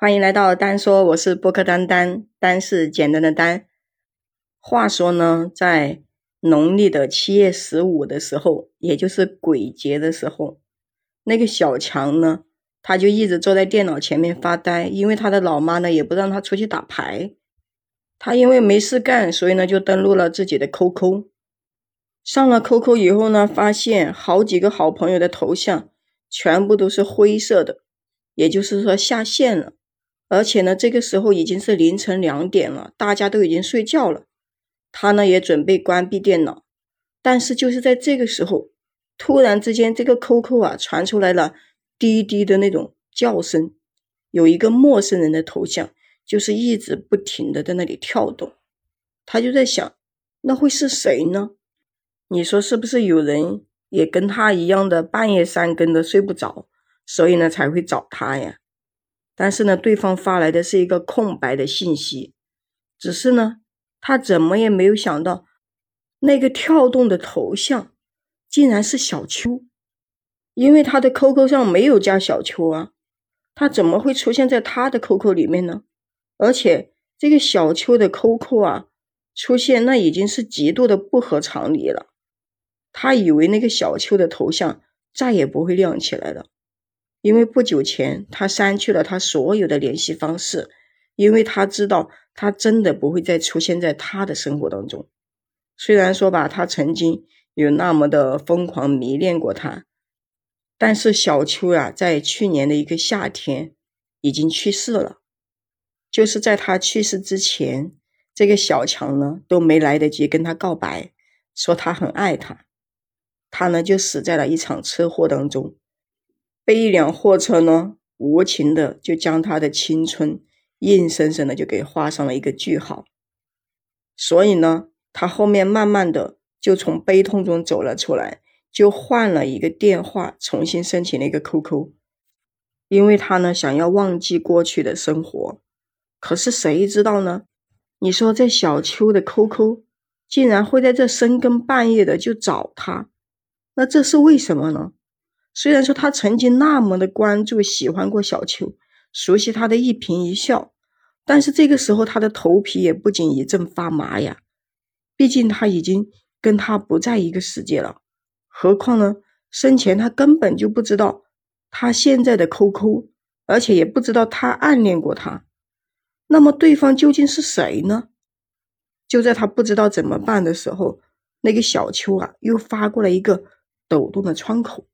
欢迎来到丹说，我是播客丹丹，丹是简单的丹。话说呢，在农历的七月十五的时候，也就是鬼节的时候，那个小强呢，他就一直坐在电脑前面发呆，因为他的老妈呢也不让他出去打牌。他因为没事干，所以呢就登录了自己的 QQ。上了 QQ 以后呢，发现好几个好朋友的头像全部都是灰色的，也就是说下线了。而且呢，这个时候已经是凌晨两点了，大家都已经睡觉了。他呢也准备关闭电脑，但是就是在这个时候，突然之间，这个 QQ 啊传出来了滴滴的那种叫声，有一个陌生人的头像，就是一直不停的在那里跳动。他就在想，那会是谁呢？你说是不是有人也跟他一样的半夜三更的睡不着，所以呢才会找他呀？但是呢，对方发来的是一个空白的信息，只是呢，他怎么也没有想到，那个跳动的头像竟然是小秋，因为他的 QQ 上没有加小秋啊，他怎么会出现在他的 QQ 里面呢？而且这个小秋的 QQ 啊出现，那已经是极度的不合常理了。他以为那个小秋的头像再也不会亮起来了。因为不久前他删去了他所有的联系方式，因为他知道他真的不会再出现在他的生活当中。虽然说吧，他曾经有那么的疯狂迷恋过他，但是小秋呀，在去年的一个夏天已经去世了。就是在他去世之前，这个小强呢都没来得及跟他告白，说他很爱他，他呢就死在了一场车祸当中。被一辆货车呢无情的就将他的青春硬生生的就给画上了一个句号，所以呢，他后面慢慢的就从悲痛中走了出来，就换了一个电话，重新申请了一个 QQ，因为他呢想要忘记过去的生活，可是谁知道呢？你说在小秋的 QQ 竟然会在这深更半夜的就找他，那这是为什么呢？虽然说他曾经那么的关注、喜欢过小秋，熟悉他的一颦一笑，但是这个时候他的头皮也不仅一阵发麻呀。毕竟他已经跟他不在一个世界了，何况呢，生前他根本就不知道他现在的 QQ，而且也不知道他暗恋过他。那么对方究竟是谁呢？就在他不知道怎么办的时候，那个小秋啊，又发过来一个抖动的窗口。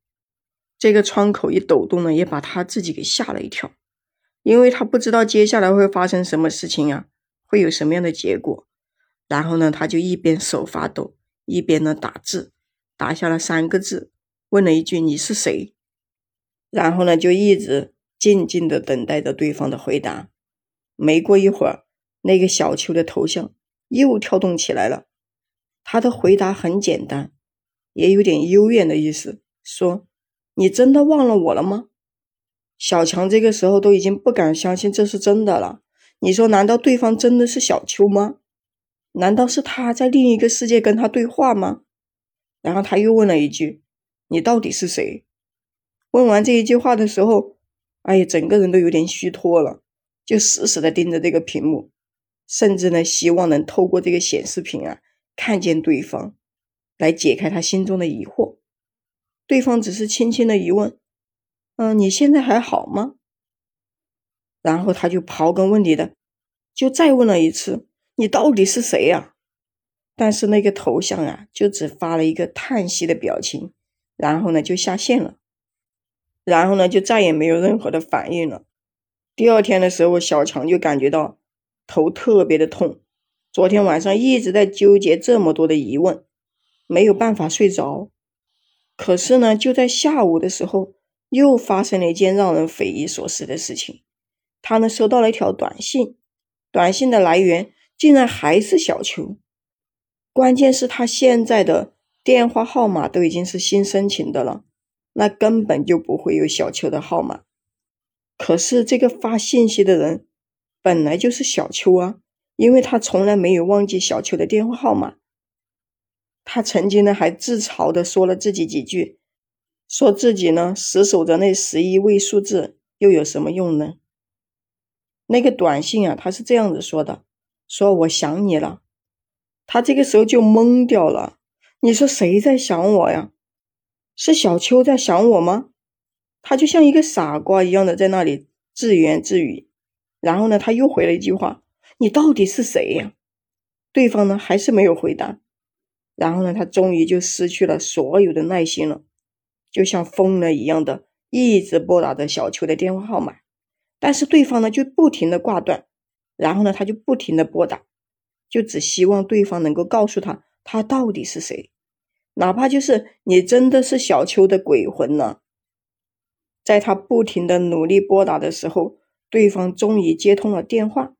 这个窗口一抖动呢，也把他自己给吓了一跳，因为他不知道接下来会发生什么事情啊，会有什么样的结果。然后呢，他就一边手发抖，一边呢打字，打下了三个字，问了一句：“你是谁？”然后呢，就一直静静的等待着对方的回答。没过一会儿，那个小秋的头像又跳动起来了。他的回答很简单，也有点幽怨的意思，说。你真的忘了我了吗？小强这个时候都已经不敢相信这是真的了。你说，难道对方真的是小秋吗？难道是他在另一个世界跟他对话吗？然后他又问了一句：“你到底是谁？”问完这一句话的时候，哎呀，整个人都有点虚脱了，就死死的盯着这个屏幕，甚至呢，希望能透过这个显示屏啊，看见对方，来解开他心中的疑惑。对方只是轻轻的一问：“嗯，你现在还好吗？”然后他就刨根问底的，就再问了一次：“你到底是谁呀？”但是那个头像啊，就只发了一个叹息的表情，然后呢就下线了，然后呢就再也没有任何的反应了。第二天的时候，小强就感觉到头特别的痛，昨天晚上一直在纠结这么多的疑问，没有办法睡着。可是呢，就在下午的时候，又发生了一件让人匪夷所思的事情。他呢收到了一条短信，短信的来源竟然还是小秋。关键是，他现在的电话号码都已经是新申请的了，那根本就不会有小秋的号码。可是，这个发信息的人本来就是小秋啊，因为他从来没有忘记小秋的电话号码。他曾经呢还自嘲的说了自己几句，说自己呢死守着那十一位数字又有什么用呢？那个短信啊，他是这样子说的：“说我想你了。”他这个时候就懵掉了。你说谁在想我呀？是小秋在想我吗？他就像一个傻瓜一样的在那里自言自语。然后呢，他又回了一句话：“你到底是谁呀？”对方呢还是没有回答。然后呢，他终于就失去了所有的耐心了，就像疯了一样的一直拨打着小秋的电话号码。但是对方呢就不停的挂断，然后呢他就不停的拨打，就只希望对方能够告诉他他到底是谁。哪怕就是你真的是小秋的鬼魂呢，在他不停的努力拨打的时候，对方终于接通了电话。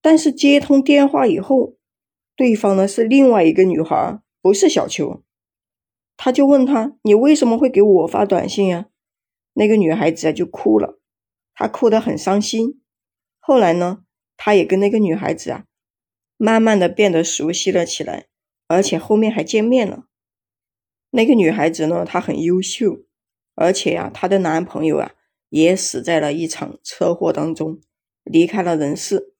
但是接通电话以后，对方呢是另外一个女孩，不是小秋。他就问他：“你为什么会给我发短信呀？”那个女孩子啊就哭了，她哭得很伤心。后来呢，他也跟那个女孩子啊，慢慢的变得熟悉了起来，而且后面还见面了。那个女孩子呢，她很优秀，而且呀，她的男朋友啊也死在了一场车祸当中，离开了人世。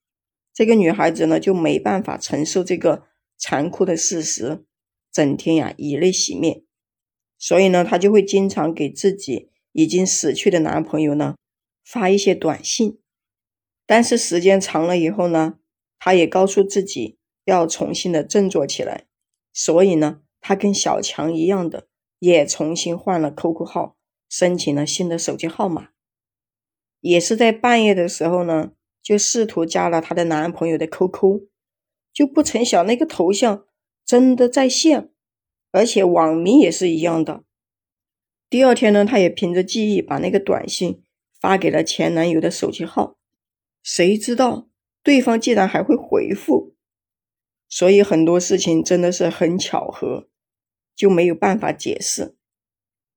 这个女孩子呢就没办法承受这个残酷的事实，整天呀以泪洗面，所以呢，她就会经常给自己已经死去的男朋友呢发一些短信。但是时间长了以后呢，她也告诉自己要重新的振作起来，所以呢。他跟小强一样的，也重新换了 QQ 号，申请了新的手机号码，也是在半夜的时候呢，就试图加了她的男朋友的 QQ，就不成想那个头像真的在线，而且网名也是一样的。第二天呢，她也凭着记忆把那个短信发给了前男友的手机号，谁知道对方竟然还会回复，所以很多事情真的是很巧合。就没有办法解释，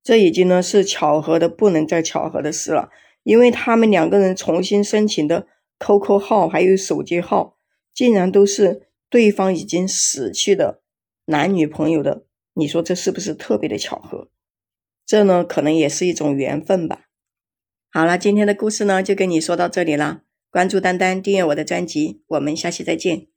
这已经呢是巧合的不能再巧合的事了，因为他们两个人重新申请的 QQ 号还有手机号，竟然都是对方已经死去的男女朋友的，你说这是不是特别的巧合？这呢可能也是一种缘分吧。好了，今天的故事呢就跟你说到这里了，关注丹丹，订阅我的专辑，我们下期再见。